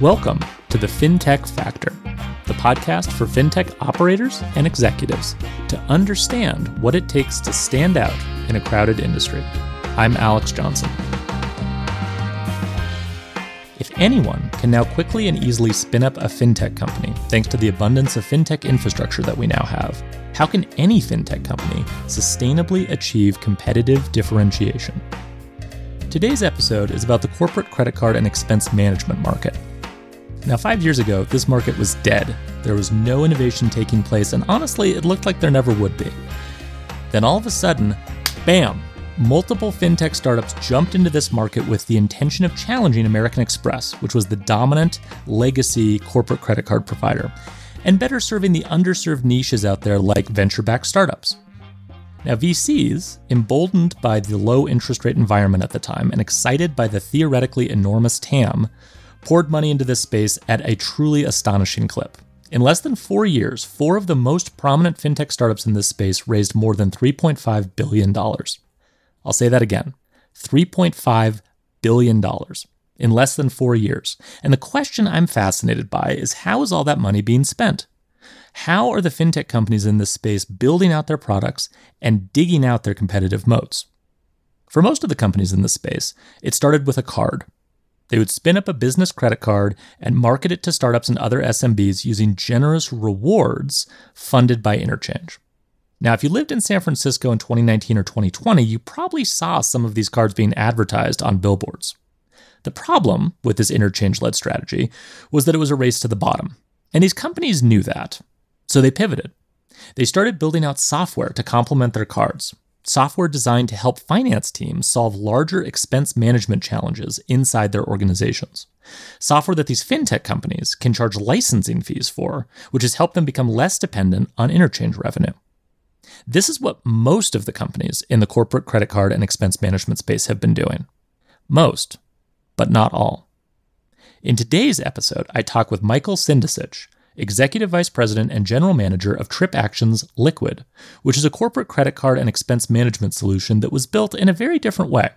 Welcome to the FinTech Factor, the podcast for FinTech operators and executives to understand what it takes to stand out in a crowded industry. I'm Alex Johnson. If anyone can now quickly and easily spin up a fintech company thanks to the abundance of fintech infrastructure that we now have, how can any fintech company sustainably achieve competitive differentiation? Today's episode is about the corporate credit card and expense management market. Now, five years ago, this market was dead. There was no innovation taking place, and honestly, it looked like there never would be. Then all of a sudden, bam, multiple fintech startups jumped into this market with the intention of challenging American Express, which was the dominant legacy corporate credit card provider, and better serving the underserved niches out there like venture backed startups. Now, VCs, emboldened by the low interest rate environment at the time and excited by the theoretically enormous TAM, poured money into this space at a truly astonishing clip. In less than four years, four of the most prominent fintech startups in this space raised more than $3.5 billion. I'll say that again $3.5 billion in less than four years. And the question I'm fascinated by is how is all that money being spent? How are the fintech companies in this space building out their products and digging out their competitive moats? For most of the companies in this space, it started with a card. They would spin up a business credit card and market it to startups and other SMBs using generous rewards funded by interchange. Now, if you lived in San Francisco in 2019 or 2020, you probably saw some of these cards being advertised on billboards. The problem with this interchange led strategy was that it was a race to the bottom. And these companies knew that. So they pivoted. They started building out software to complement their cards, software designed to help finance teams solve larger expense management challenges inside their organizations. Software that these fintech companies can charge licensing fees for, which has helped them become less dependent on interchange revenue. This is what most of the companies in the corporate credit card and expense management space have been doing. Most, but not all. In today's episode, I talk with Michael Sindicich, Executive Vice President and General Manager of TripActions Liquid, which is a corporate credit card and expense management solution that was built in a very different way.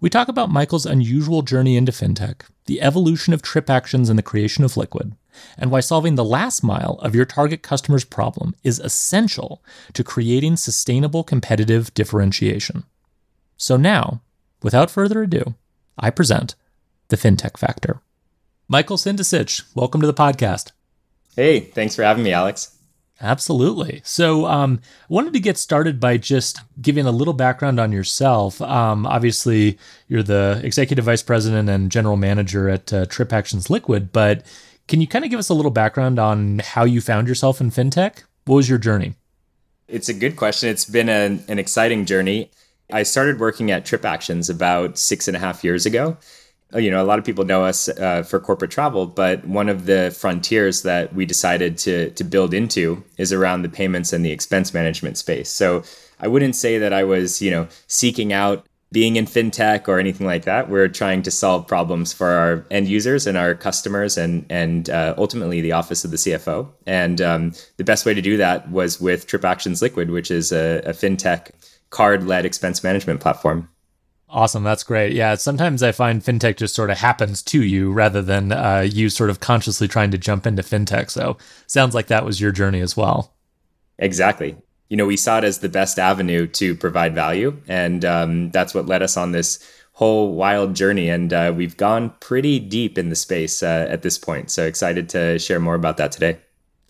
We talk about Michael's unusual journey into fintech, the evolution of TripActions and the creation of Liquid, and why solving the last mile of your target customer's problem is essential to creating sustainable competitive differentiation. So now, without further ado, I present the FinTech Factor. Michael Sindicich, welcome to the podcast. Hey, thanks for having me, Alex. Absolutely. So, um, I wanted to get started by just giving a little background on yourself. Um, obviously, you're the executive vice president and general manager at uh, TripActions Liquid, but can you kind of give us a little background on how you found yourself in fintech? What was your journey? It's a good question. It's been an, an exciting journey. I started working at TripActions about six and a half years ago. Uh, you know, a lot of people know us uh, for corporate travel, but one of the frontiers that we decided to to build into is around the payments and the expense management space. So I wouldn't say that I was, you know, seeking out being in fintech or anything like that. We're trying to solve problems for our end users and our customers, and and uh, ultimately the office of the CFO. And um, the best way to do that was with TripActions Liquid, which is a, a fintech card-led expense management platform. Awesome. That's great. Yeah. Sometimes I find fintech just sort of happens to you rather than uh, you sort of consciously trying to jump into fintech. So sounds like that was your journey as well. Exactly. You know, we saw it as the best avenue to provide value. And um, that's what led us on this whole wild journey. And uh, we've gone pretty deep in the space uh, at this point. So excited to share more about that today.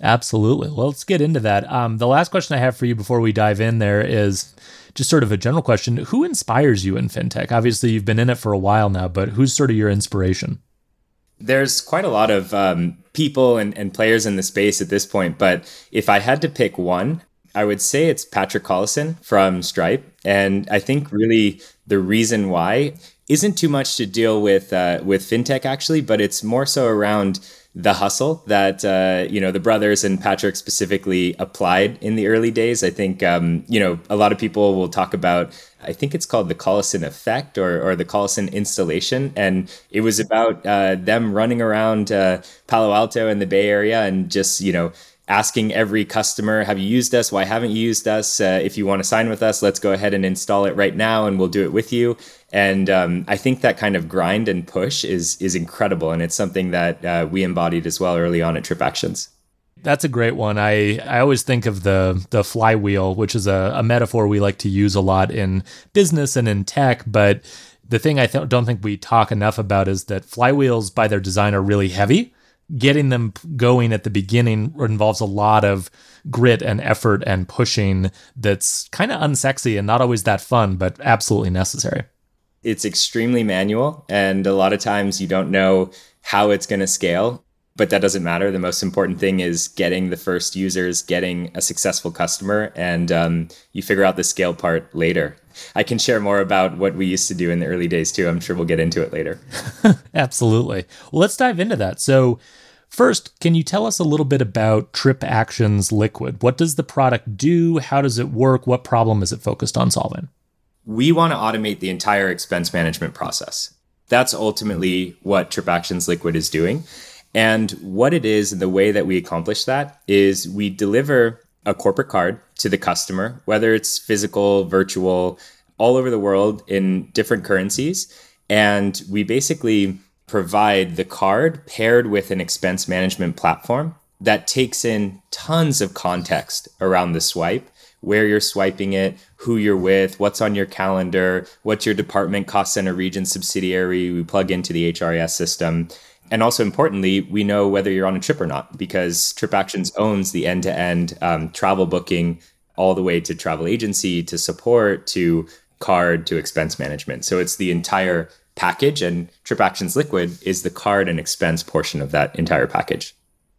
Absolutely. Well, let's get into that. Um, the last question I have for you before we dive in there is just sort of a general question. Who inspires you in fintech? Obviously, you've been in it for a while now, but who's sort of your inspiration? There's quite a lot of um, people and, and players in the space at this point, but if I had to pick one, I would say it's Patrick Collison from Stripe. And I think really the reason why isn't too much to deal with uh, with fintech actually, but it's more so around the hustle that uh, you know the brothers and Patrick specifically applied in the early days. I think um, you know a lot of people will talk about. I think it's called the Collison effect or, or the Collison installation, and it was about uh, them running around uh, Palo Alto in the Bay Area and just you know asking every customer, "Have you used us? Why haven't you used us? Uh, if you want to sign with us, let's go ahead and install it right now, and we'll do it with you." And um, I think that kind of grind and push is is incredible, and it's something that uh, we embodied as well early on at TripActions. That's a great one. I, I always think of the the flywheel, which is a, a metaphor we like to use a lot in business and in tech. But the thing I th- don't think we talk enough about is that flywheels, by their design, are really heavy. Getting them going at the beginning involves a lot of grit and effort and pushing that's kind of unsexy and not always that fun, but absolutely necessary. It's extremely manual, and a lot of times you don't know how it's going to scale but that doesn't matter. The most important thing is getting the first users, getting a successful customer, and um, you figure out the scale part later. I can share more about what we used to do in the early days too. I'm sure we'll get into it later. Absolutely. Well, let's dive into that. So, first, can you tell us a little bit about Trip Actions Liquid? What does the product do? How does it work? What problem is it focused on solving? We want to automate the entire expense management process. That's ultimately what TripActions Liquid is doing. And what it is, and the way that we accomplish that is we deliver a corporate card to the customer, whether it's physical, virtual, all over the world in different currencies. And we basically provide the card paired with an expense management platform that takes in tons of context around the swipe where you're swiping it, who you're with, what's on your calendar, what's your department cost center region subsidiary. We plug into the HRIS system. And also importantly, we know whether you're on a trip or not because TripActions owns the end to end travel booking all the way to travel agency to support to card to expense management. So it's the entire package, and TripActions Liquid is the card and expense portion of that entire package.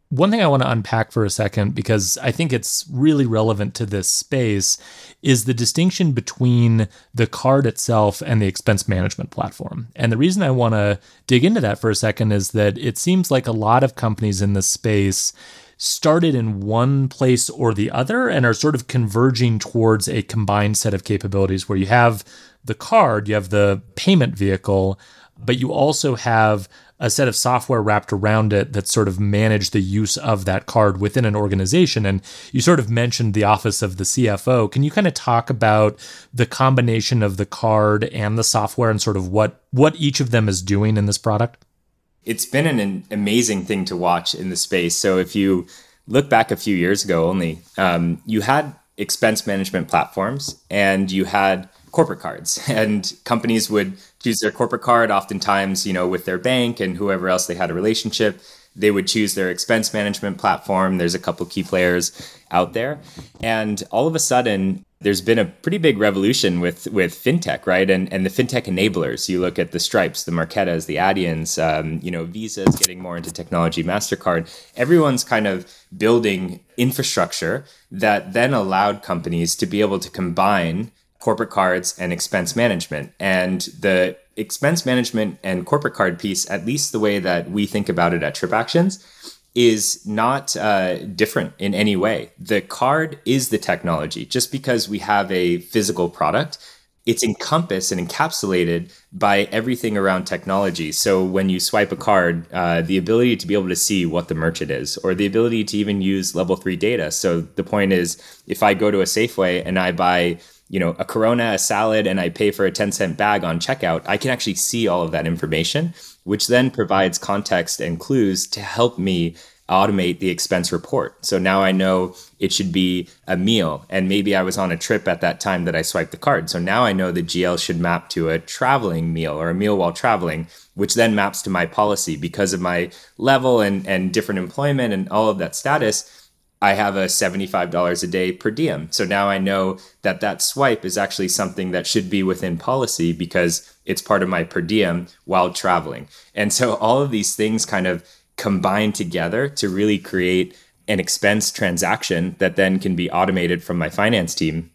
One thing I want to unpack for a second, because I think it's really relevant to this space, is the distinction between the card itself and the expense management platform. And the reason I want to dig into that for a second is that it seems like a lot of companies in this space started in one place or the other and are sort of converging towards a combined set of capabilities where you have the card, you have the payment vehicle, but you also have a set of software wrapped around it that sort of manage the use of that card within an organization. And you sort of mentioned the office of the CFO. Can you kind of talk about the combination of the card and the software and sort of what what each of them is doing in this product? It's been an amazing thing to watch in the space. So if you look back a few years ago only, um, you had expense management platforms and you had corporate cards. And companies would choose their corporate card oftentimes you know with their bank and whoever else they had a relationship. They would choose their expense management platform. There's a couple key players out there. And all of a sudden there's been a pretty big revolution with with fintech right? And and the fintech enablers. You look at the stripes the marqetas the adyen's um, you know visa is getting more into technology mastercard. Everyone's kind of building infrastructure that then allowed companies to be able to combine corporate cards and expense management. And the expense management and corporate card piece, at least the way that we think about it at TripActions, is not uh, different in any way. The card is the technology. Just because we have a physical product, it's encompassed and encapsulated by everything around technology. So when you swipe a card, uh, the ability to be able to see what the merchant is, or the ability to even use level three data. So the point is, if I go to a Safeway and I buy you know, a Corona, a salad, and I pay for a 10 cent bag on checkout, I can actually see all of that information, which then provides context and clues to help me automate the expense report. So now I know it should be a meal, and maybe I was on a trip at that time that I swiped the card. So now I know the GL should map to a traveling meal or a meal while traveling, which then maps to my policy because of my level and, and different employment and all of that status I have a $75 a day per diem. So now I know that that swipe is actually something that should be within policy because it's part of my per diem while traveling. And so all of these things kind of combine together to really create an expense transaction that then can be automated from my finance team.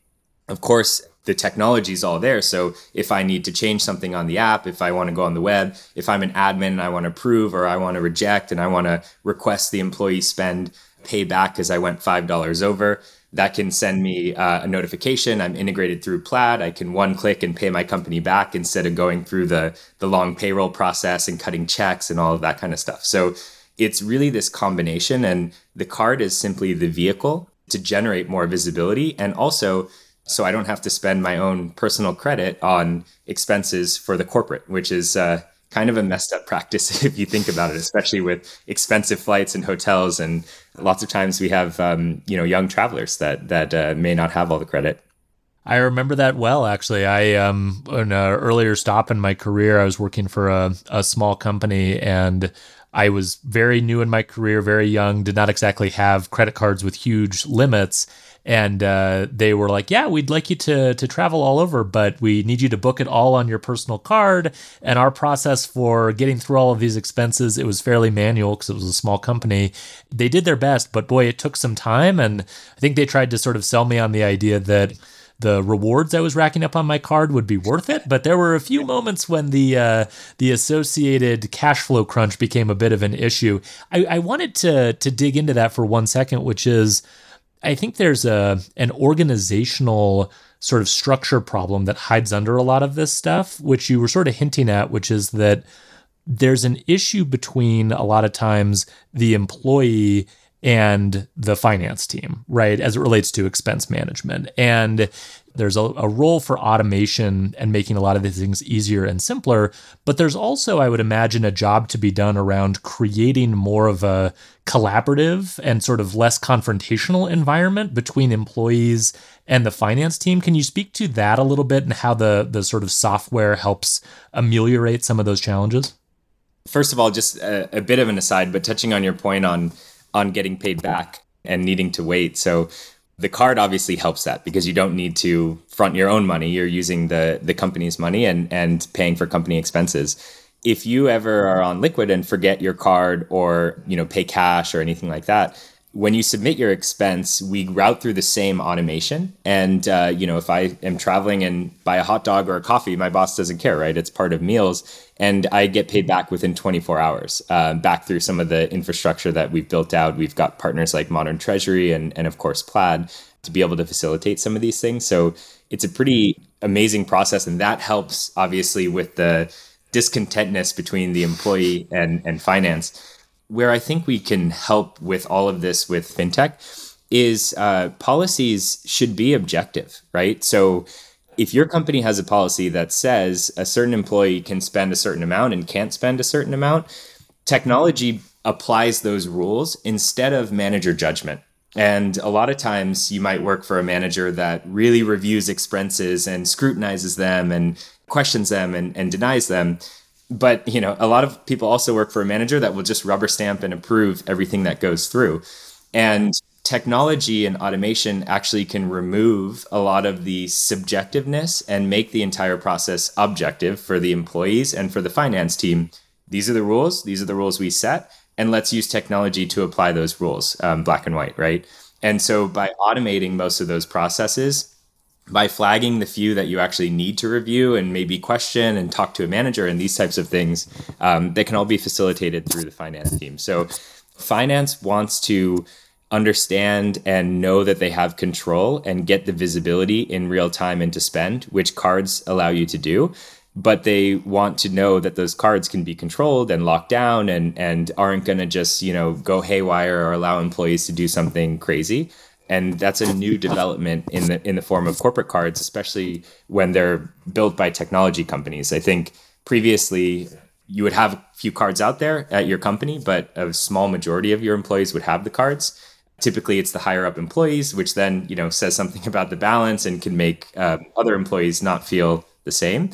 Of course, the technology is all there. So if I need to change something on the app, if I want to go on the web, if I'm an admin and I want to approve or I want to reject and I want to request the employee spend pay back because I went $5 over. That can send me uh, a notification. I'm integrated through Plaid. I can one click and pay my company back instead of going through the, the long payroll process and cutting checks and all of that kind of stuff. So it's really this combination. And the card is simply the vehicle to generate more visibility and also so I don't have to spend my own personal credit on expenses for the corporate, which is uh, kind of a messed up practice if you think about it, especially with expensive flights and hotels. And lots of times we have um, you know young travelers that that uh, may not have all the credit. I remember that well, actually. I um an earlier stop in my career, I was working for a, a small company and I was very new in my career, very young, did not exactly have credit cards with huge limits. And uh, they were like, "Yeah, we'd like you to to travel all over, but we need you to book it all on your personal card." And our process for getting through all of these expenses, it was fairly manual because it was a small company. They did their best, but boy, it took some time. And I think they tried to sort of sell me on the idea that the rewards I was racking up on my card would be worth it. But there were a few moments when the uh, the associated cash flow crunch became a bit of an issue. I, I wanted to to dig into that for one second, which is I think there's a an organizational sort of structure problem that hides under a lot of this stuff, which you were sort of hinting at, which is that there's an issue between a lot of times the employee and the finance team, right, as it relates to expense management. And there's a, a, role for automation and making a lot of these things easier and simpler. But there's also, I would imagine, a job to be done around creating more of a collaborative and sort of less confrontational environment between employees and the finance team. Can you speak to that a little bit and how the the sort of software helps ameliorate some of those challenges? First of all, just a, a bit of an aside, but touching on your point on on getting paid back and needing to wait. So the card obviously helps that because you don't need to front your own money. You're using the the company's money and and paying for company expenses. If you ever are on liquid and forget your card or you know pay cash or anything like that, when you submit your expense, we route through the same automation. And uh, you know, if I am traveling and buy a hot dog or a coffee, my boss doesn't care, right? It's part of meals, and I get paid back within 24 hours, uh, back through some of the infrastructure that we've built out. We've got partners like Modern Treasury and and of course Plaid to be able to facilitate some of these things. So it's a pretty amazing process, and that helps obviously with the discontentness between the employee and and finance where I think we can help with all of this with fintech is uh, policies should be objective, right? So if your company has a policy that says a certain employee can spend a certain amount and can't spend a certain amount, technology applies those rules instead of manager judgment. And a lot of times you might work for a manager that really reviews expenses and scrutinizes them and questions them and, and denies them but you know a lot of people also work for a manager that will just rubber stamp and approve everything that goes through. And technology and automation actually can remove a lot of the subjectiveness and make the entire process objective for the employees and for the finance team. These are the rules. These are the rules we set. And let's use technology to apply those rules um, black and white right? And so by automating most of those processes by flagging the few that you actually need to review and maybe question and talk to a manager and these types of things, um, they can all be facilitated through the finance team. So, finance wants to understand and know that they have control and get the visibility in real time into spend, which cards allow you to do. But they want to know that those cards can be controlled and locked down and, and aren't going to just, you know, go haywire or allow employees to do something crazy and that's a new development in the in the form of corporate cards especially when they're built by technology companies. I think previously you would have a few cards out there at your company but a small majority of your employees would have the cards. Typically it's the higher up employees which then you know says something about the balance and can make uh, other employees not feel the same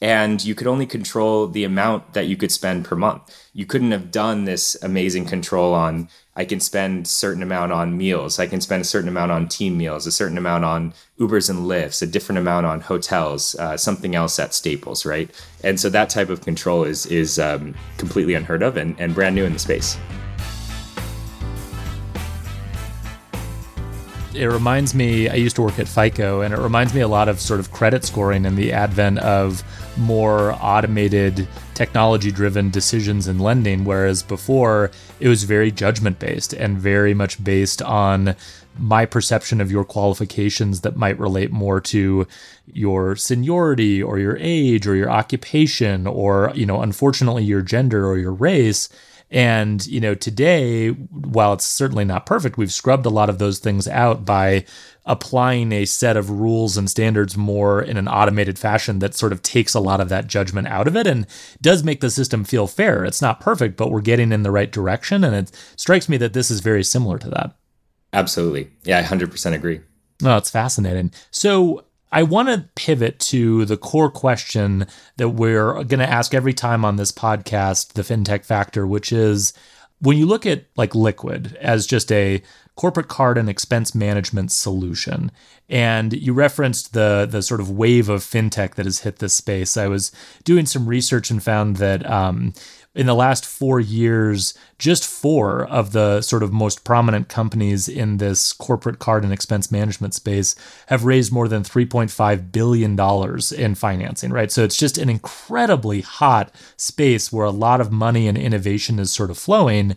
and you could only control the amount that you could spend per month you couldn't have done this amazing control on I can spend certain amount on meals. I can spend a certain amount on team meals, a certain amount on Ubers and Lyfts, a different amount on hotels, uh, something else at Staples, right? And so that type of control is is um, completely unheard of and, and brand new in the space. it reminds me, I used to work at FICO, and it reminds me a lot of sort of credit scoring and the advent of more automated, technology driven decisions in lending. Whereas before, it was very judgment based and very much based on my perception of your qualifications that might relate more to your seniority or your age or your occupation or, you know, unfortunately, your gender or your race And, you know, today, while it's certainly not perfect, we've scrubbed a lot of those things out by applying a set of rules and standards more in an automated fashion that sort of takes a lot of that judgment out of it and does make the system feel fair. It's not perfect, but we're getting in the right direction. And it strikes me that this is very similar to that. Absolutely. Yeah, I 100% agree. Oh, it's fascinating. So, I want to pivot to the core question that we're going to ask every time on this podcast, the FinTech Factor, which is when you look at like Liquid as just a corporate card and expense management solution, and you referenced the the sort of wave of fintech that has hit this space. I was doing some research and found that um, in the last four years, just four of the sort of most prominent companies in this corporate card and expense management space have raised more than $3.5 billion in financing, right? So it's just an incredibly hot space where a lot of money and innovation is sort of flowing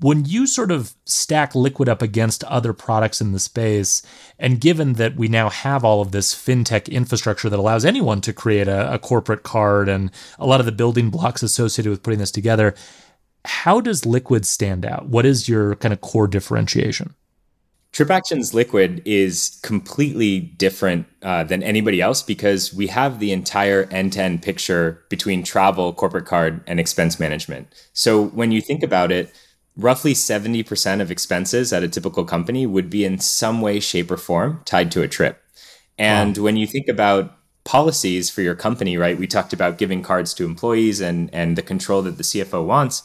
when you sort of stack liquid up against other products in the space and given that we now have all of this fintech infrastructure that allows anyone to create a, a, corporate card and a lot of the building blocks associated with putting this together how does liquid stand out what is your kind of core differentiation TripActions Liquid is completely different uh, than anybody else because we have the entire end to end picture between travel, corporate card, and expense management. So when you think about it, roughly 70% of expenses at a typical company would be in some way, shape, or form tied to a trip. And wow. when you think about policies for your company, right, we talked about giving cards to employees and, and the control that the CFO wants.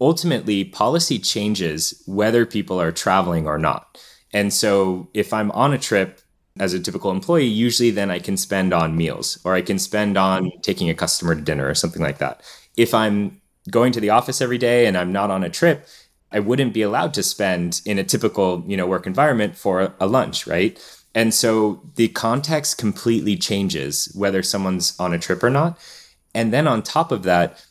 Ultimately, policy changes whether people are traveling or not. And so if I'm on a trip, as a typical employee, usually then I can spend on meals or I can spend on taking a customer to dinner or something like that. If I'm going to the office every day and I'm not on a trip, I wouldn't be allowed to spend in a typical, you know, work environment for a lunch, right? And so the context completely changes whether someone's on a trip or not. And then on top of that,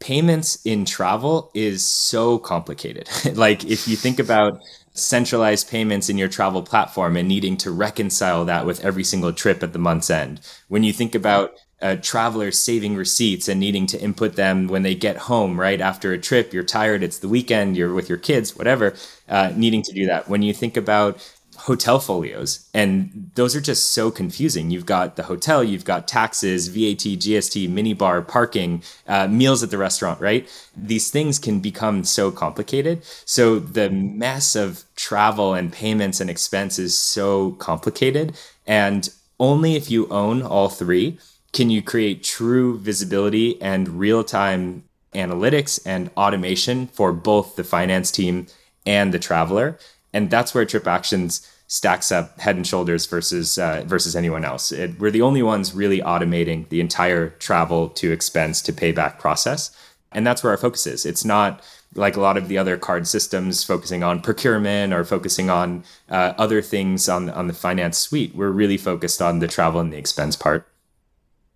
payments in travel is so complicated. like if you think about centralized payments in your travel platform and needing to reconcile that with every single trip at the month's end. When you think about uh, travelers saving receipts and needing to input them when they get home, right? After a trip, you're tired, it's the weekend, you're with your kids, whatever, uh, needing to do that. When you think about hotel folios, and those are just so confusing. You've got the hotel, you've got taxes, VAT, GST, minibar, parking, uh, meals at the restaurant, right? These things can become so complicated. So the mess of travel and payments and expense is so complicated. And only if you own all three can you create true visibility and real time analytics and automation for both the finance team and the traveler? And that's where TripActions stacks up head and shoulders versus uh, versus anyone else. It, we're the only ones really automating the entire travel to expense to payback process, and that's where our focus is. It's not like a lot of the other card systems focusing on procurement or focusing on uh, other things on on the finance suite. We're really focused on the travel and the expense part.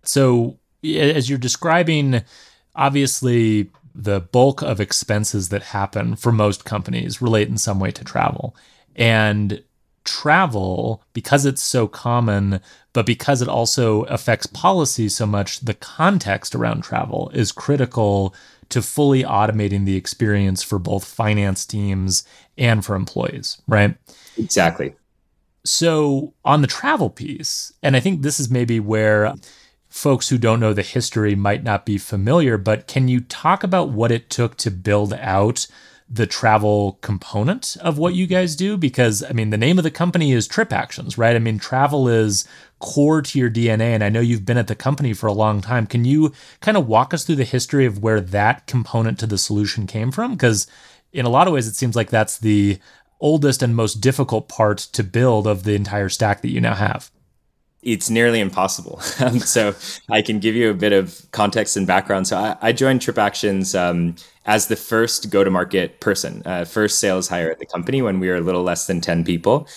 So, as you're describing, obviously, the bulk of expenses that happen for most companies relate in some way to travel. And travel, because it's so common, but because it also affects policy so much, the context around travel is critical to fully automating the experience for both finance teams and for employees, right? Exactly. So, on the travel piece, and I think this is maybe where folks who don't know the history might not be familiar, but can you talk about what it took to build out the travel component of what you guys do? Because, I mean, the name of the company is TripActions, right? I mean, travel is core to your DNA, and I know you've been at the company for a long time. Can you kind of walk us through the history of where that component to the solution came from? Because in a lot of ways, it seems like that's the oldest and most difficult part to build of the entire stack that you now have it's nearly impossible. Um, so I can give you a bit of context and background. So I, I joined TripActions um, as the first go-to-market person, uh, first sales hire at the company when we were a little less than 10 people.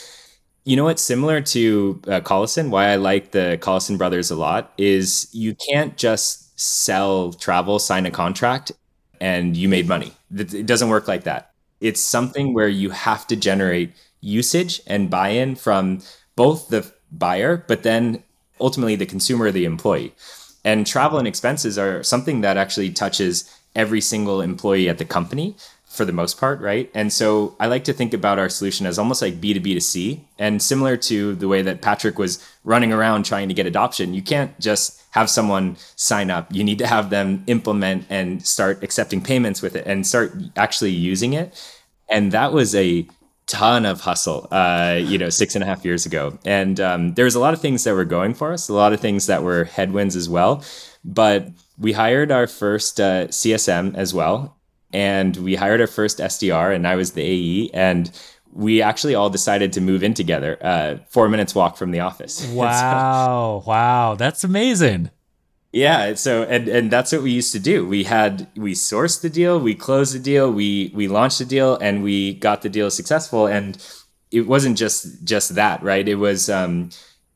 You know what's similar to uh, Collison, why I like the Collison brothers a lot, is you can't just sell travel, sign a contract, and you made money. It doesn't work like that. It's something where you have to generate usage and buy-in from both the buyer, but then ultimately the consumer, the employee. And travel and expenses are something that actually touches every single employee at the company for the most part, right? And so I like to think about our solution as almost like B2B to C. And similar to the way that Patrick was running around trying to get adoption, you can't just have someone sign up. You need to have them implement and start accepting payments with it and start actually using it. And that was a ton of hustle, uh, you know, six and a half years ago. And um, there was a lot of things that were going for us, a lot of things that were headwinds as well. But we hired our first uh, CSM as well and we hired our first SDR, and I was the AE, and we actually all decided to move in together, uh, four minutes walk from the office. Wow, so, wow, that's amazing. Yeah, so and and that's what we used to do. We had we sourced the deal, we closed the deal, we we launched the deal, and we got the deal successful. And it wasn't just just that, right? It was um,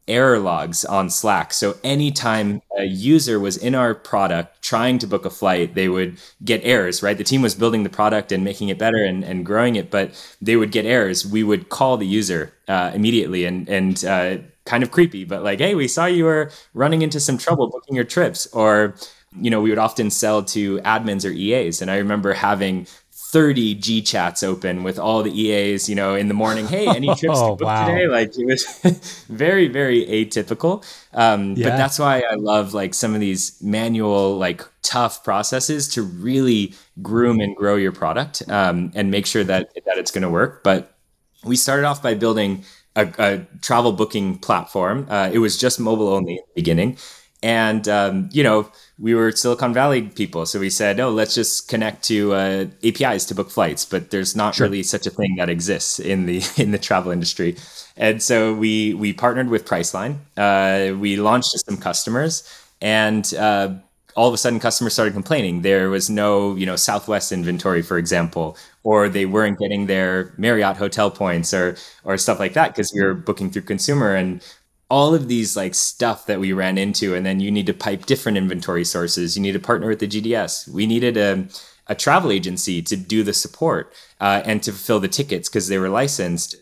error logs on Slack. So anytime a user was in our product trying to book a flight, they would get errors, right? The team was building the product and making it better and, and growing it, but they would get errors. We would call the user uh, immediately and, and uh, kind of creepy, but like, hey, we saw you were running into some trouble booking your trips. Or, you know, we would often sell to admins or EAs. And I remember having 30 G chats open with all the EAs, you know, in the morning. Hey, any trips to oh, book wow. today? Like it was very, very atypical. Um, yeah. But that's why I love like some of these manual, like tough processes to really groom and grow your product um, and make sure that that it's going to work. But we started off by building a, a travel booking platform. Uh, it was just mobile only in the beginning. And, um, you know, we were Silicon Valley people. So we said, oh, let's just connect to uh, APIs to book flights. But there's not sure. really such a thing that exists in the in the travel industry. And so we we partnered with Priceline. Uh, we launched to some customers, and uh, all of a sudden, customers started complaining. There was no, you know, Southwest inventory, for example, or they weren't getting their Marriott hotel points or or stuff like that because we were booking through consumer and all of these like stuff that we ran into and then you need to pipe different inventory sources. You need to partner with the gds we needed a, a travel agency to do the support uh, and to fulfill the tickets because they were licensed.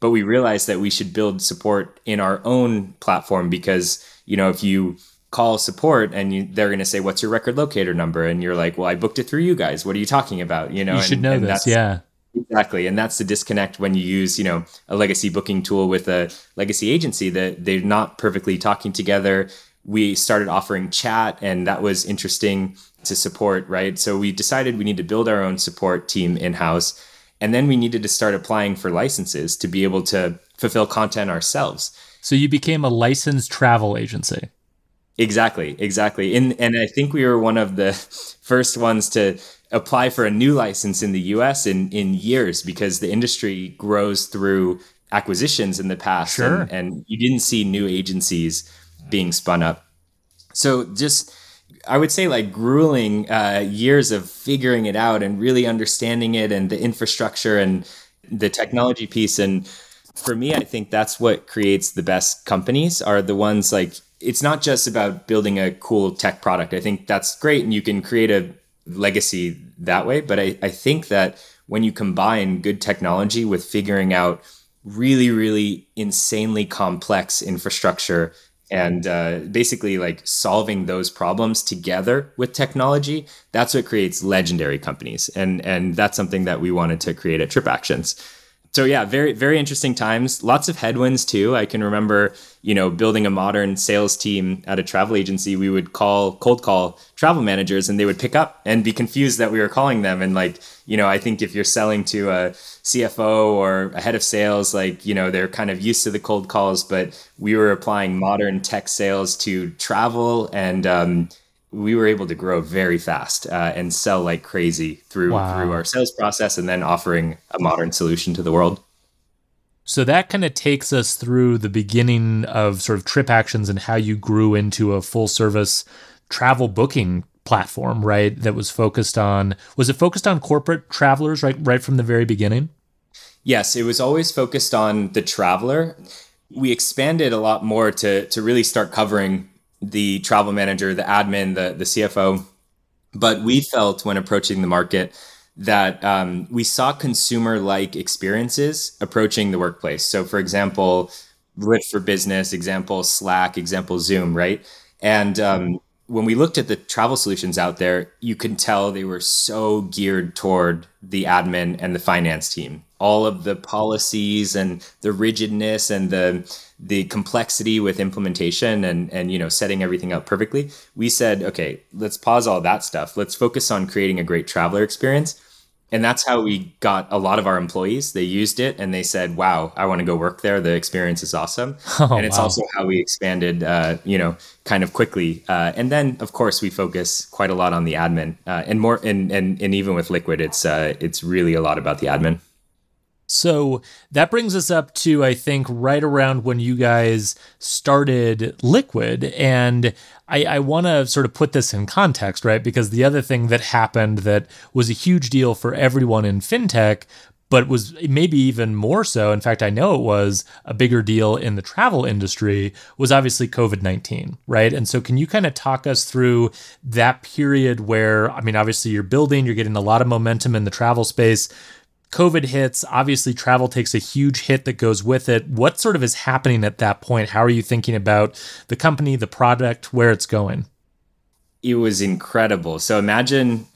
But we realized that we should build support in our own platform because you know if you call support and you, they're going to say what's your record locator number and you're like well i booked it through you guys what are you talking about you know you should know this yeah Exactly. And that's the disconnect when you use, you know, a legacy booking tool with a legacy agency that they're not perfectly talking together. We started offering chat and that was interesting to support, right? So we decided we need to build our own support team in-house. And then we needed to start applying for licenses to be able to fulfill content ourselves. So you became a licensed travel agency. Exactly, exactly. And and I think we were one of the first ones to apply for a new license in the US in, in years because the industry grows through acquisitions in the past. Sure. And, and you didn't see new agencies being spun up. So just, I would say like grueling uh, years of figuring it out and really understanding it and the infrastructure and the technology piece. And for me, I think that's what creates the best companies are the ones like, it's not just about building a cool tech product. I think that's great. And you can create a legacy that way. But I, I think that when you combine good technology with figuring out really, really insanely complex infrastructure and uh, basically like solving those problems together with technology, that's what creates legendary companies. And and that's something that we wanted to create at TripActions so yeah, very very interesting times. Lots of headwinds too. I can remember, you know, building a modern sales team at a travel agency. We would call cold call travel managers, and they would pick up and be confused that we were calling them. And like, you know, I think if you're selling to a CFO or a head of sales, like you know, they're kind of used to the cold calls. But we were applying modern tech sales to travel and. Um, we were able to grow very fast uh, and sell like crazy through wow. through our sales process and then offering a modern solution to the world. So that kind of takes us through the beginning of sort of trip actions and how you grew into a full service travel booking platform, right? That was focused on was it focused on corporate travelers right right from the very beginning? Yes, it was always focused on the traveler. We expanded a lot more to to really start covering the travel manager, the admin, the the CFO. But we felt when approaching the market that um, we saw consumer like experiences approaching the workplace. So, for example, Lyft for Business, example Slack, example Zoom, right? And um, when we looked at the travel solutions out there, you can tell they were so geared toward the admin and the finance team. All of the policies and the rigidness and the the complexity with implementation and and you know setting everything up perfectly. We said, okay, let's pause all that stuff. Let's focus on creating a great traveler experience and that's how we got a lot of our employees they used it and they said wow i want to go work there the experience is awesome oh, and it's wow. also how we expanded uh, you know kind of quickly uh, and then of course we focus quite a lot on the admin uh, and more and, and and even with liquid it's uh, it's really a lot about the admin so that brings us up to, I think, right around when you guys started Liquid. And I, I want to sort of put this in context, right? Because the other thing that happened that was a huge deal for everyone in fintech, but was maybe even more so. In fact, I know it was a bigger deal in the travel industry, was obviously COVID 19, right? And so, can you kind of talk us through that period where, I mean, obviously you're building, you're getting a lot of momentum in the travel space. COVID hits, obviously travel takes a huge hit that goes with it. What sort of is happening at that point? How are you thinking about the company, the product, where it's going? It was incredible. So imagine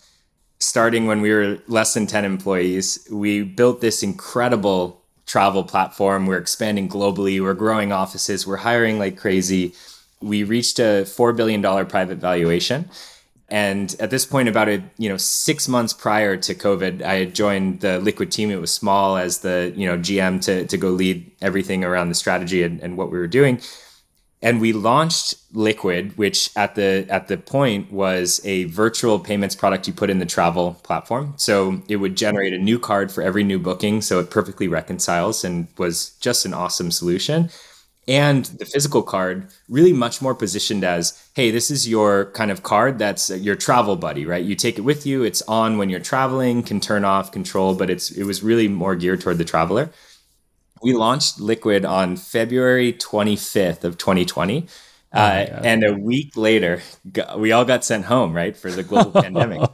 starting when we were less than 10 employees, we built this incredible travel platform. We're expanding globally, we're growing offices, we're hiring like crazy. We reached a $4 billion private valuation and at this point, about a you know six months prior to COVID, I had joined the Liquid team. It was small as the you know GM to to go lead everything around the strategy and, and what we were doing. And we launched Liquid, which at the at the point was a virtual payments product you put in the travel platform. So it would generate a new card for every new booking, so it perfectly reconciles and was just an awesome solution and the physical card really much more positioned as hey this is your kind of card that's your travel buddy right? You take it with you. It's on when you're traveling can turn off control but it's it was really more geared toward the traveler. We launched liquid on february 25th of 2020 oh uh, and a week later we all got sent home right for the global pandemic.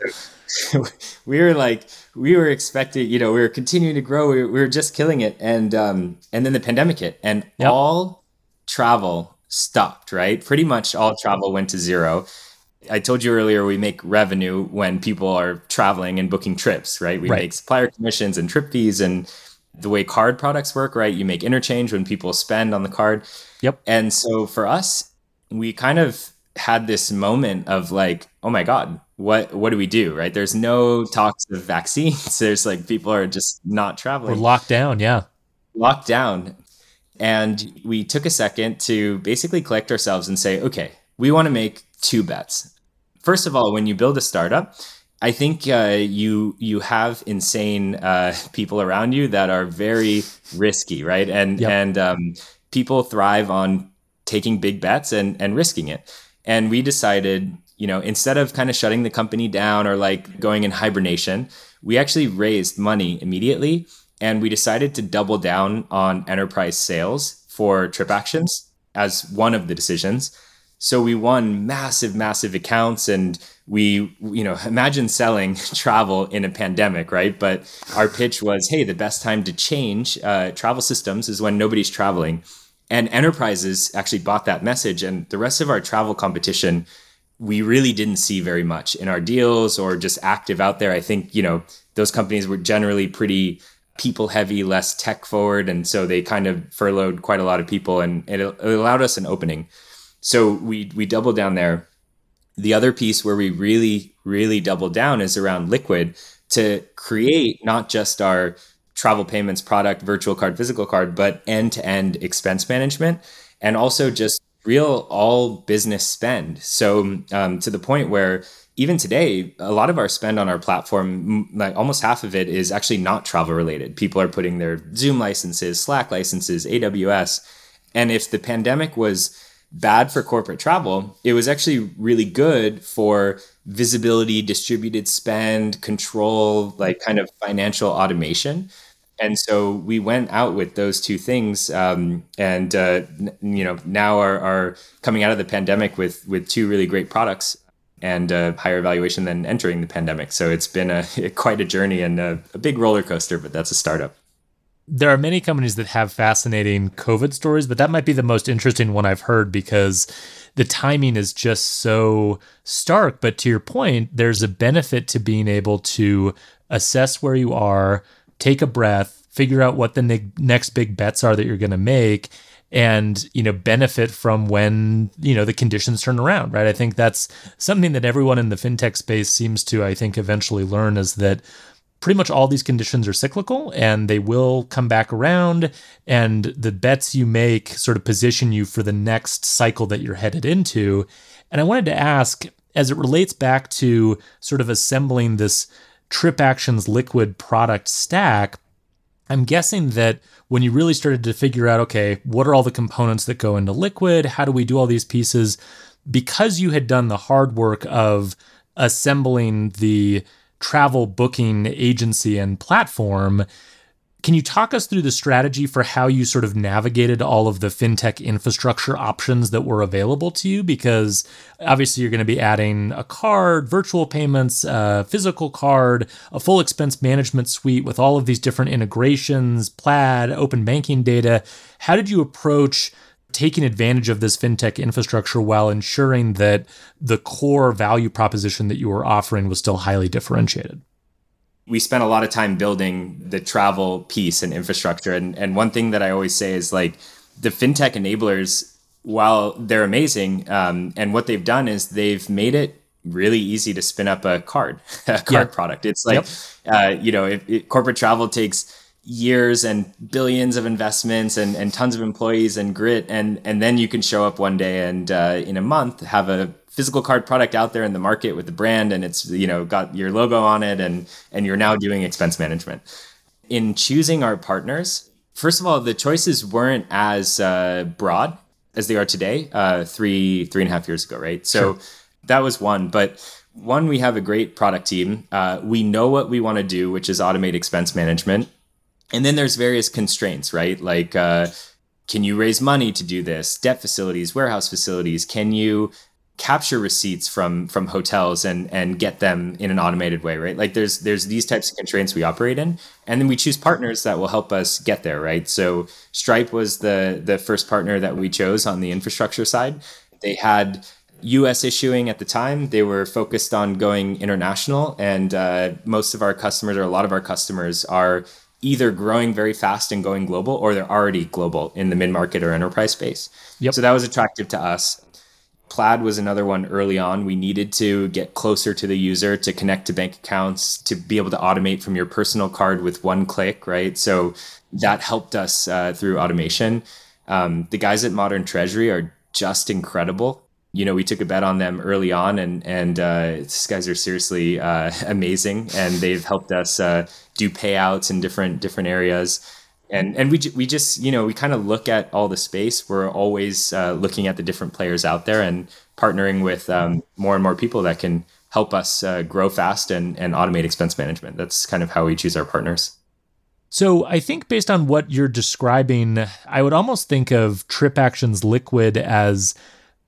We were like we were expecting you know we were continuing to grow. We were, we were just killing it. And um and then the pandemic hit and yep. all travel stopped right? Pretty much all mm-hmm. travel went to zero. I told you earlier we make revenue when people are traveling and booking trips right? We right. make supplier commissions and trip fees and the way card products work right? You make interchange when people spend on the card. Yep. And so for us we kind of had this moment of like oh my god what what do we do right? There's no talks of vaccines. There's like people are just not traveling. We're locked down yeah. Locked down and we took a second to basically collect ourselves and say okay we want to make two bets. First of all when you build a startup i think uh, you you have insane uh, people around you that are very risky right? And yep. and um, people thrive on taking big bets and and risking it. And we decided you know, instead of kind of shutting the company down or like going in hibernation, we actually raised money immediately and we decided to double down on enterprise sales for TripActions as one of the decisions. So we won massive, massive accounts and we, you know, imagine selling travel in a pandemic, right? But our pitch was, hey, the best time to change uh, travel systems is when nobody's traveling. And enterprises actually bought that message. And the rest of our travel competition we really didn't see very much in our deals or just active out there. I think, you know, those companies were generally pretty people heavy, less tech forward. And so they kind of furloughed quite a lot of people and it, allowed us an opening. So we, we doubled down there. The other piece where we really, really doubled down is around Liquid to create not just our travel payments product, virtual card, physical card, but end to end expense management and also just real all business spend. So um, to the point where even today, a lot of our spend on our platform, like almost half of it is actually not travel related. People are putting their Zoom licenses, Slack licenses, AWS. And if the pandemic was bad for corporate travel, it was actually really good for visibility, distributed spend, control, like kind of financial automation and so we went out with those two things um, and uh, you know now are, are coming out of the pandemic with with two really great products and a higher valuation than entering the pandemic so it's been a quite a journey and a, a big roller coaster but that's a startup there are many companies that have fascinating COVID stories, but that might be the most interesting one I've heard because the timing is just so stark. But to your point, there's a benefit to being able to assess where you are, take a breath, figure out what the ne- next big bets are that you're going to make and you know benefit from when you know the conditions turn around right? I think that's something that everyone in the fintech space seems to i think eventually learn is that pretty much all these conditions are cyclical and they will come back around and the bets you make sort of position you for the next cycle that you're headed into. And i wanted to ask as it relates back to sort of assembling this trip actions liquid product stack i'm guessing that when you really started to figure out okay what are all the components that go into liquid how do we do all these pieces because you had done the hard work of assembling the travel booking agency and platform. Can you talk us through the strategy for how you sort of navigated all of the fintech infrastructure options that were available to you? Because obviously, you're going to be adding a card, virtual payments, a physical card, a full expense management suite with all of these different integrations, Plaid, open banking data. How did you approach taking advantage of this fintech infrastructure while ensuring that the core value proposition that you were offering was still highly differentiated? We spent a lot of time building the travel piece and infrastructure. And, and one thing that I always say is like the fintech enablers, while they're amazing, um, and what they've done is they've made it really easy to spin up a card, a card yep. product. It's like, yep. uh, you know, if, if corporate travel takes years and billions of investments and, and tons of employees and grit. And and then you can show up one day and uh, in a month have a physical card product out there in the market with the brand and it's you know got your logo on it and and you're now doing expense management. In choosing our partners first of all the choices weren't as uh, broad as they are today uh, three three and a half years ago right? So sure. that was one. But one we have a great product team. Uh, we know what we want to do which is automate expense management and then there's various constraints, right? Like, uh, can you raise money to do this? Debt facilities, warehouse facilities. Can you capture receipts from from hotels and and get them in an automated way right like there's there's these types of constraints we operate in and then we choose partners that will help us get there right so stripe was the the first partner that we chose on the infrastructure side they had US issuing at the time. They were focused on going international, and uh, most of our customers, or a lot of our customers, are either growing very fast and going global or they're already global in the mid market or enterprise space. Yep. So that was attractive to us. Plaid was another one early on. We needed to get closer to the user to connect to bank accounts, to be able to automate from your personal card with one click, right? So that helped us uh, through automation. Um, the guys at Modern Treasury are just incredible you know, we took a bet on them early on, and and uh, these guys are seriously uh, amazing, and they've helped us uh, do payouts in different different areas. And and we we just you know we kind of look at all the space. We're always uh, looking at the different players out there and partnering with um, more and more people that can help us uh, grow fast and and automate expense management. That's kind of how we choose our partners. So I think based on what you're describing, I would almost think of TripActions Liquid as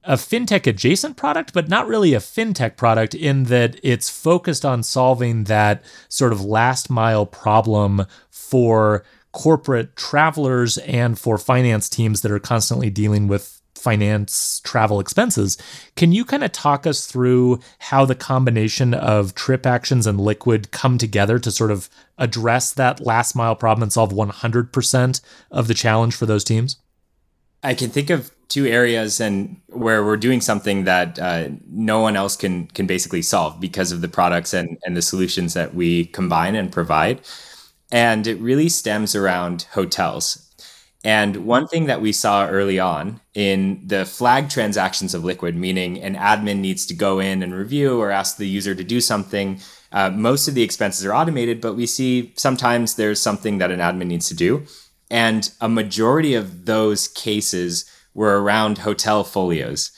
a fintech adjacent product, but not really a fintech product in that it's focused on solving that sort of last mile problem for corporate travelers and for finance teams that are constantly dealing with finance travel expenses. Can you kind of talk us through how the combination of TripActions and liquid come together to sort of address that last mile problem and solve 100% of the challenge for those teams? I can think of two areas and where we're doing something that uh, no one else can can basically solve because of the products and and the solutions that we combine and provide. And it really stems around hotels. And one thing that we saw early on in the flag transactions of liquid meaning an admin needs to go in and review or ask the user to do something uh, most of the expenses are automated but we see sometimes there's something that an admin needs to do. And a majority of those cases were around hotel folios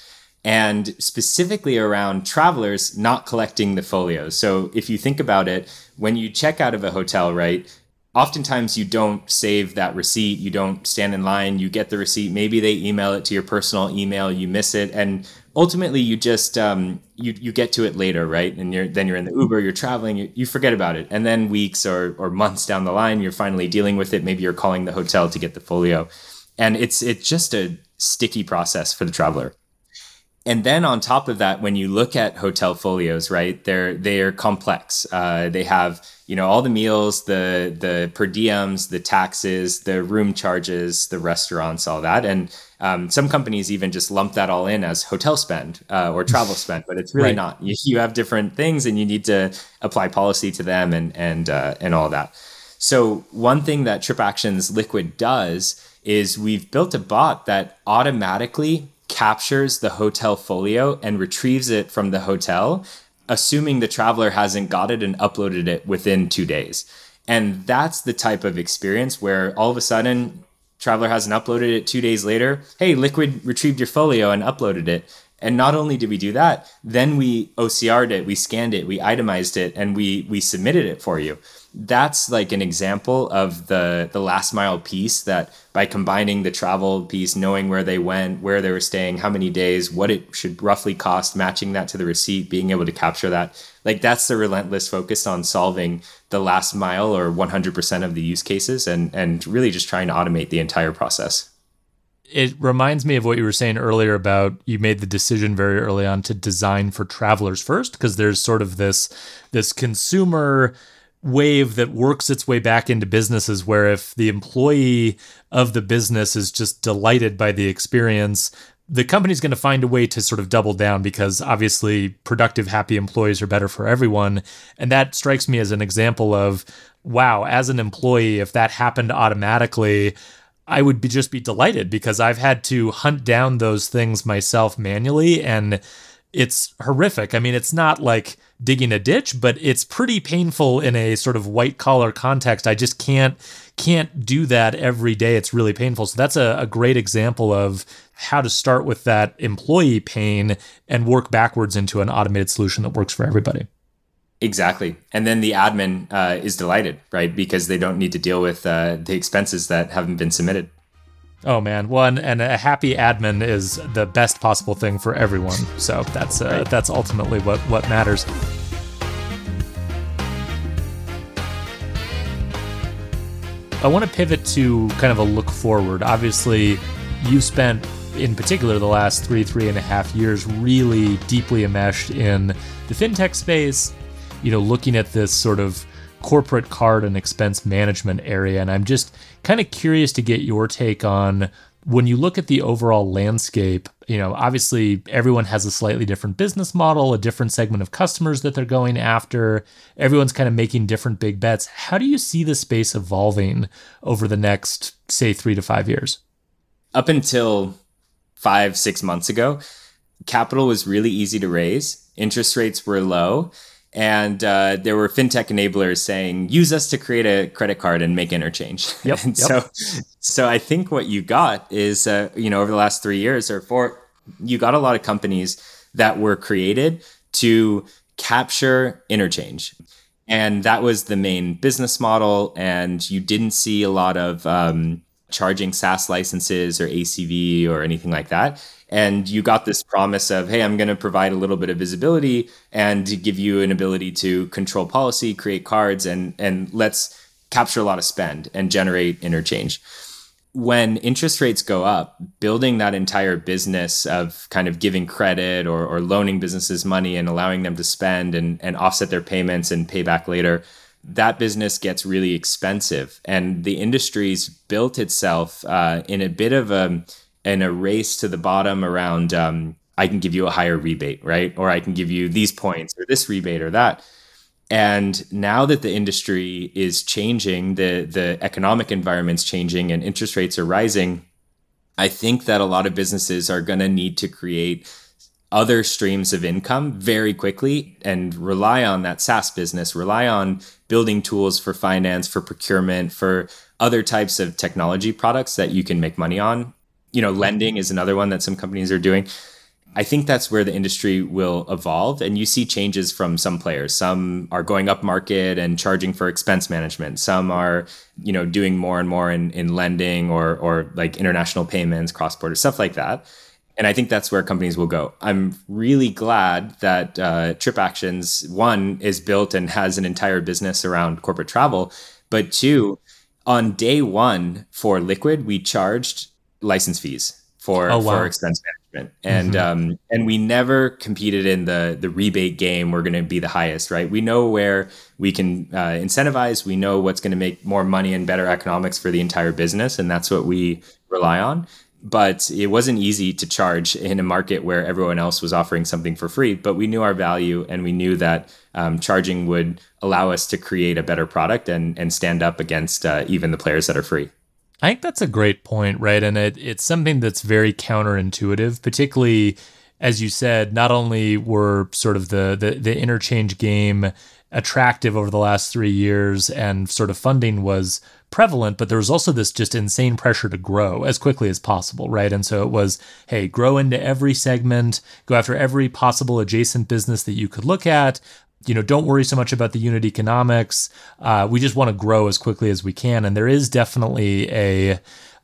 and specifically around travelers not collecting the folios. So if you think about it, when you check out of a hotel, right, oftentimes you don't save that receipt you don't stand in line you get the receipt maybe they email it to your personal email you miss it and ultimately you just um, you you get to it later right? And you're then you're in the uber you're traveling you, you forget about it. And then weeks or or months down the line you're finally dealing with it. Maybe you're calling the hotel to get the folio and it's it's just a sticky process for the traveler and then on top of that, when you look at hotel folios, right, they're they're complex. Uh, they have you know all the meals, the the per diems, the taxes, the room charges, the restaurants, all that, and um, some companies even just lump that all in as hotel spend uh, or travel spend, but it's really right. not. You, you, have different things, and you need to apply policy to them and and uh, and all that. So one thing that TripActions Liquid does is we've built a bot that automatically captures the hotel folio and retrieves it from the hotel, assuming the traveler hasn't got it and uploaded it within two days. And that's the type of experience where all of a sudden, traveler hasn't uploaded it two days later. Hey, Liquid retrieved your folio and uploaded it. And not only did we do that, then we OCR'd it, we scanned it, we itemized it, and we we submitted it for you that's like an example of the the last mile piece that by combining the travel piece knowing where they went where they were staying how many days what it should roughly cost matching that to the receipt being able to capture that like that's the relentless focus on solving the last mile or 100% of the use cases and and really just trying to automate the entire process. It reminds me of what you were saying earlier about you made the decision very early on to design for travelers first because there's sort of this this consumer wave that works its way back into businesses where if the employee of the business is just delighted by the experience the company's going to find a way to sort of double down because obviously productive happy employees are better for everyone and that strikes me as an example of wow as an employee if that happened automatically I would be just be delighted because I've had to hunt down those things myself manually and it's horrific. I mean, it's not like digging a ditch, but it's pretty painful in a sort of white collar context. I just can't can't do that every day. It's really painful. So that's a, a great example of how to start with that employee pain and work backwards into an automated solution that works for everybody. Exactly. And then the admin uh, is delighted, right? Because they don't need to deal with uh, the expenses that haven't been submitted. Oh man, one and a happy admin is the best possible thing for everyone. So that's uh, that's ultimately what what matters. I want to pivot to kind of a look forward. Obviously, you spent in particular the last three three and a half years really deeply enmeshed in the fintech space. You know, looking at this sort of corporate card and expense management area. And I'm just kind of curious to get your take on when you look at the overall landscape, you know, obviously everyone has a slightly different business model, a different segment of customers that they're going after. Everyone's kind of making different big bets. How do you see the space evolving over the next, say, three to five years? Up until five, six months ago, capital was really easy to raise, interest rates were low and uh, there were fintech enablers saying use us to create a credit card and make interchange. Yep, and yep. so so i think what you got is uh, you know over the last three years or four you got a lot of companies that were created to capture interchange. And that was the main business model. And you didn't see a lot of um, charging saas licenses or acv or anything like that and you got this promise of hey i'm going to provide a little bit of visibility and give you an ability to control policy create cards and and let's capture a lot of spend and generate interchange. When interest rates go up building that entire business of kind of giving credit or, or loaning businesses money and allowing them to spend and, and offset their payments and pay back later that business gets really expensive. And the industry's built itself uh, in a bit of a and a race to the bottom around um, I can give you a higher rebate, right? Or I can give you these points or this rebate or that. And now that the industry is changing, the the economic environment's changing and interest rates are rising, I think that a lot of businesses are going to need to create other streams of income very quickly and rely on that SaaS business, rely on building tools for finance, for procurement, for other types of technology products that you can make money on you know, lending is another one that some companies are doing. I think that's where the industry will evolve. And you see changes from some players. Some are going up market and charging for expense management. Some are, you know, doing more and more in, in lending or or like international payments, cross-border, stuff like that. And I think that's where companies will go. I'm really glad that uh, TripActions, one, is built and has an entire business around corporate travel. But two, on day one for Liquid, we charged license fees for, oh, wow. for expense management and mm-hmm. um, and we never competed in the the rebate game. We're going to be the highest, right? We know where we can uh, incentivize. We know what's going to make more money and better economics for the entire business, and that's what we rely on. But it wasn't easy to charge in a market where everyone else was offering something for free. But we knew our value, and we knew that um, charging would allow us to create a better product and and stand up against uh, even the players that are free. I think that's a great point, right? And it, it's something that's very counterintuitive, particularly as you said, not only were sort of the, the, the interchange game attractive over the last three years and sort of funding was prevalent, but there was also this just insane pressure to grow as quickly as possible, right? And so it was, hey, grow into every segment, go after every possible adjacent business that you could look at, you know, don't worry so much about the unit economics. Uh, we just want to grow as quickly as we can. And there is definitely a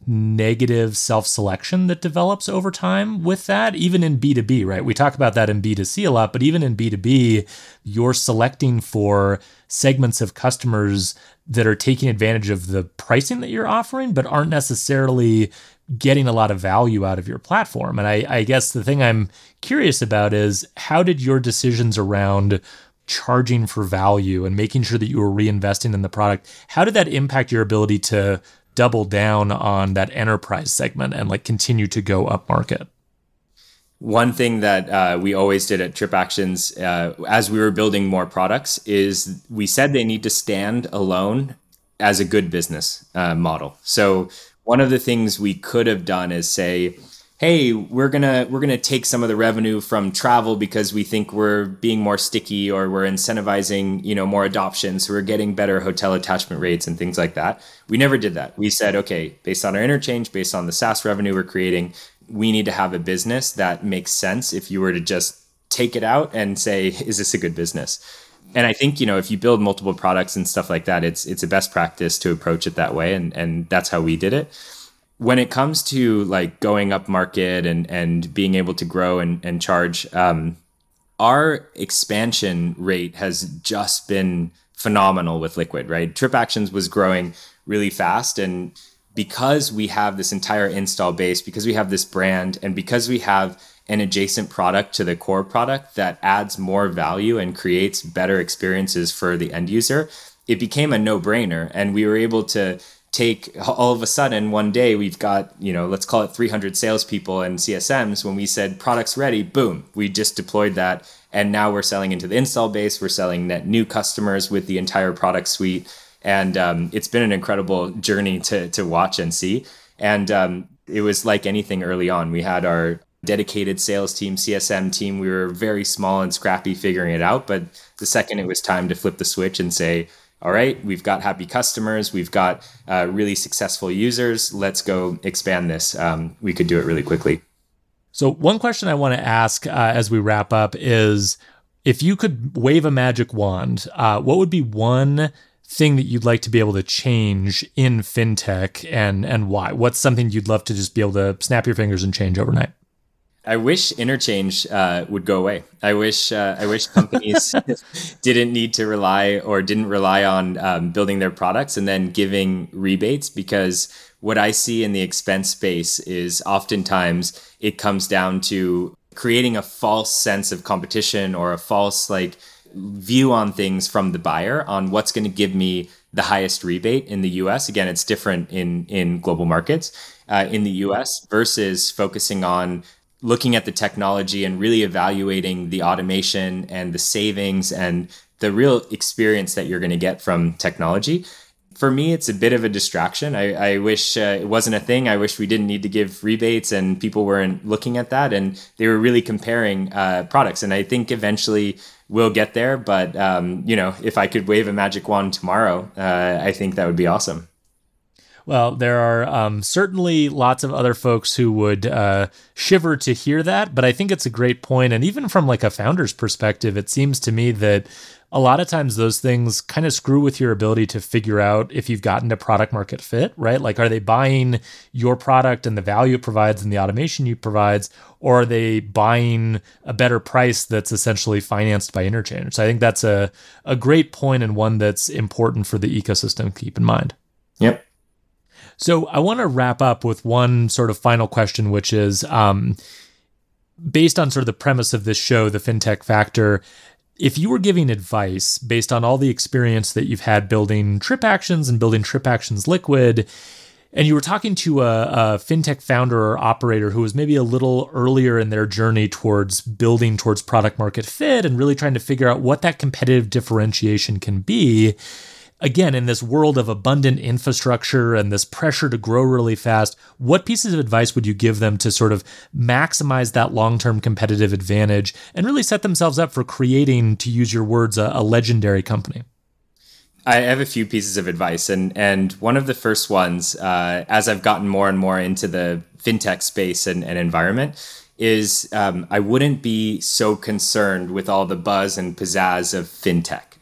negative self selection that develops over time with that, even in B2B, right? We talk about that in B2C a lot, but even in B2B, you're selecting for segments of customers that are taking advantage of the pricing that you're offering, but aren't necessarily getting a lot of value out of your platform. And I, I guess the thing I'm curious about is how did your decisions around charging for value and making sure that you were reinvesting in the product, how did that impact your ability to double down on that enterprise segment and like continue to go up market? One thing that uh, we always did at TripActions uh, as we were building more products is we said they need to stand alone as a good business uh, model. So one of the things we could have done is say, hey we're gonna we're gonna take some of the revenue from travel because we think we're being more sticky or we're incentivizing you know more adoption. So we're getting better hotel attachment rates and things like that. We never did that. We said okay based on our interchange based on the saas revenue we're creating we need to have a business that makes sense if you were to just take it out and say is this a good business? And I think you know if you build multiple products and stuff like that, it's it's a best practice to approach it that way, and and that's how we did it when it comes to like going up market and and being able to grow and and charge um, our expansion rate has just been phenomenal with liquid right? TripActions was growing really fast and because we have this entire install base because we have this brand and because we have an adjacent product to the core product that adds more value and creates better experiences for the end user it became a no-brainer and we were able to take all of a sudden one day we've got you know let's call it 300 salespeople and CSMs when we said products ready boom we just deployed that. And now we're selling into the install base. We're selling net new customers with the entire product suite. And um, it's been an incredible journey to to watch and see. And um, it was like anything early on. We had our dedicated sales team CSM team. We were very small and scrappy figuring it out. But the second it was time to flip the switch and say all right, we've got happy customers, we've got uh, really successful users. Let's go expand this. Um, we could do it really quickly. So, one question I want to ask uh, as we wrap up is if you could wave a magic wand, uh, what would be one thing that you'd like to be able to change in fintech and, and why? What's something you'd love to just be able to snap your fingers and change overnight? I wish interchange uh, would go away. I wish uh, I wish companies didn't need to rely or didn't rely on um, building their products and then giving rebates because what I see in the expense space is oftentimes it comes down to creating a false sense of competition or a false like view on things from the buyer on what's going to give me the highest rebate in the US. Again, it's different in in global markets. Uh, in the US versus focusing on looking at the technology and really evaluating the automation and the savings and the real experience that you're going to get from technology. For me, it's a bit of a distraction. I, I wish uh, it wasn't a thing. I wish we didn't need to give rebates and people weren't looking at that and they were really comparing uh, products. And I think eventually we'll get there. But, um, you know, if I could wave a magic wand tomorrow, uh, I think that would be awesome. Well, there are um, certainly lots of other folks who would uh, shiver to hear that, but I think it's a great point. And even from like a founder's perspective, it seems to me that a lot of times those things kind of screw with your ability to figure out if you've gotten a product market fit, right? Like, are they buying your product and the value it provides and the automation you provides, or are they buying a better price that's essentially financed by interchange? So I think that's a, a great point and one that's important for the ecosystem to keep in mind. Yep. So I want to wrap up with one sort of final question, which is um, based on sort of the premise of this show, the FinTech Factor. If you were giving advice based on all the experience that you've had building TripActions and building TripActions Liquid, and you were talking to a, a, fintech founder or operator who was maybe a little earlier in their journey towards building towards product market fit and really trying to figure out what that competitive differentiation can be again, in this world of abundant infrastructure and this pressure to grow really fast, what pieces of advice would you give them to sort of maximize that long term competitive advantage and really set themselves up for creating, to use your words, a, a legendary company? I have a few pieces of advice, and and one of the first ones, uh, as I've gotten more and more into the fintech space and, and environment, is um, I wouldn't be so concerned with all the buzz and pizzazz of fintech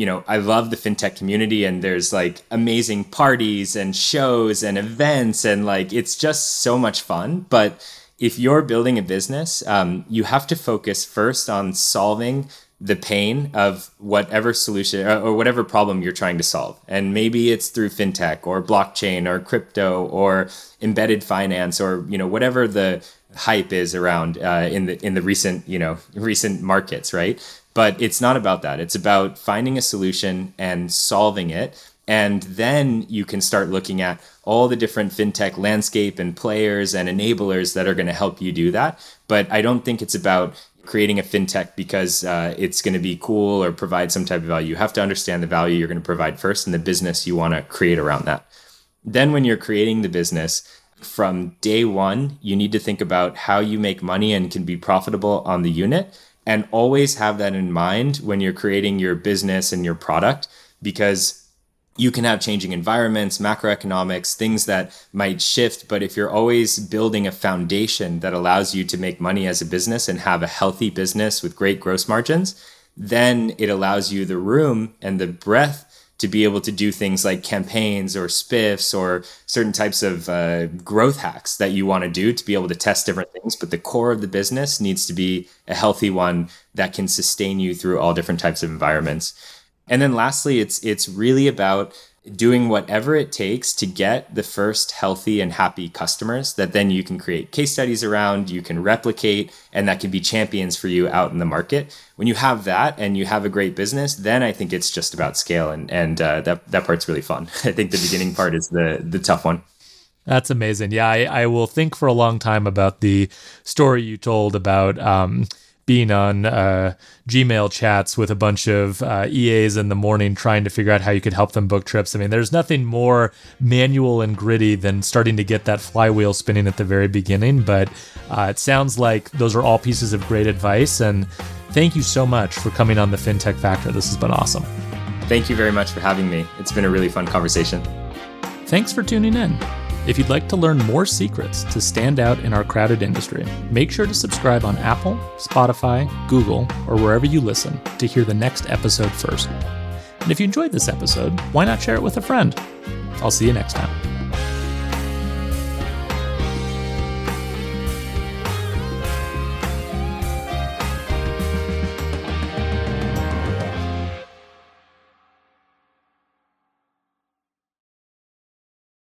you know, I love the fintech community and there's like amazing parties and shows and events and like it's just so much fun. But if you're building a business, um, you have to focus first on solving the pain of whatever solution or, or whatever problem you're trying to solve. And maybe it's through fintech or blockchain or crypto or embedded finance or, you know, whatever the hype is around uh, in the in the recent you know recent markets right but it's not about that. It's about finding a solution and solving it. And then you can start looking at all the different fintech landscape and players and enablers that are going to help you do that. But I don't think it's about creating a fintech because uh, it's going to be cool or provide some type of value. You have to understand the value you're going to provide first and the business you want to create around that. Then, when you're creating the business, from day one, you need to think about how you make money and can be profitable on the unit and always have that in mind when you're creating your business and your product because you can have changing environments, macroeconomics, things that might shift. But if you're always building a foundation that allows you to make money as a business and have a healthy business with great gross margins, then it allows you the room and the breadth to be able to do things like campaigns or spiffs or certain types of uh, growth hacks that you want to do to be able to test different things. But the core of the business needs to be a healthy one that can sustain you through all different types of environments. And then lastly, it's it's really about doing whatever it takes to get the first healthy and happy customers that then you can create case studies around, you can replicate, and that can be champions for you out in the market. When you have that and you have a great business, then I think it's just about scale, and and uh, that that part's really fun. I think the beginning part is the the tough one. That's amazing. Yeah, I, I will think for a long time about the story you told about. Um, being on uh, Gmail chats with a bunch of uh, EAs in the morning trying to figure out how you could help them book trips. I mean, there's nothing more manual and gritty than starting to get that flywheel spinning at the very beginning. But uh, it sounds like those are all pieces of great advice. And thank you so much for coming on the FinTech Factor. This has been awesome. Thank you very much for having me. It's been a really fun conversation. Thanks for tuning in. If you'd like to learn more secrets to stand out in our crowded industry, make sure to subscribe on Apple, Spotify, Google, or wherever you listen to hear the next episode first. And if you enjoyed this episode, why not share it with a friend? I'll see you next time.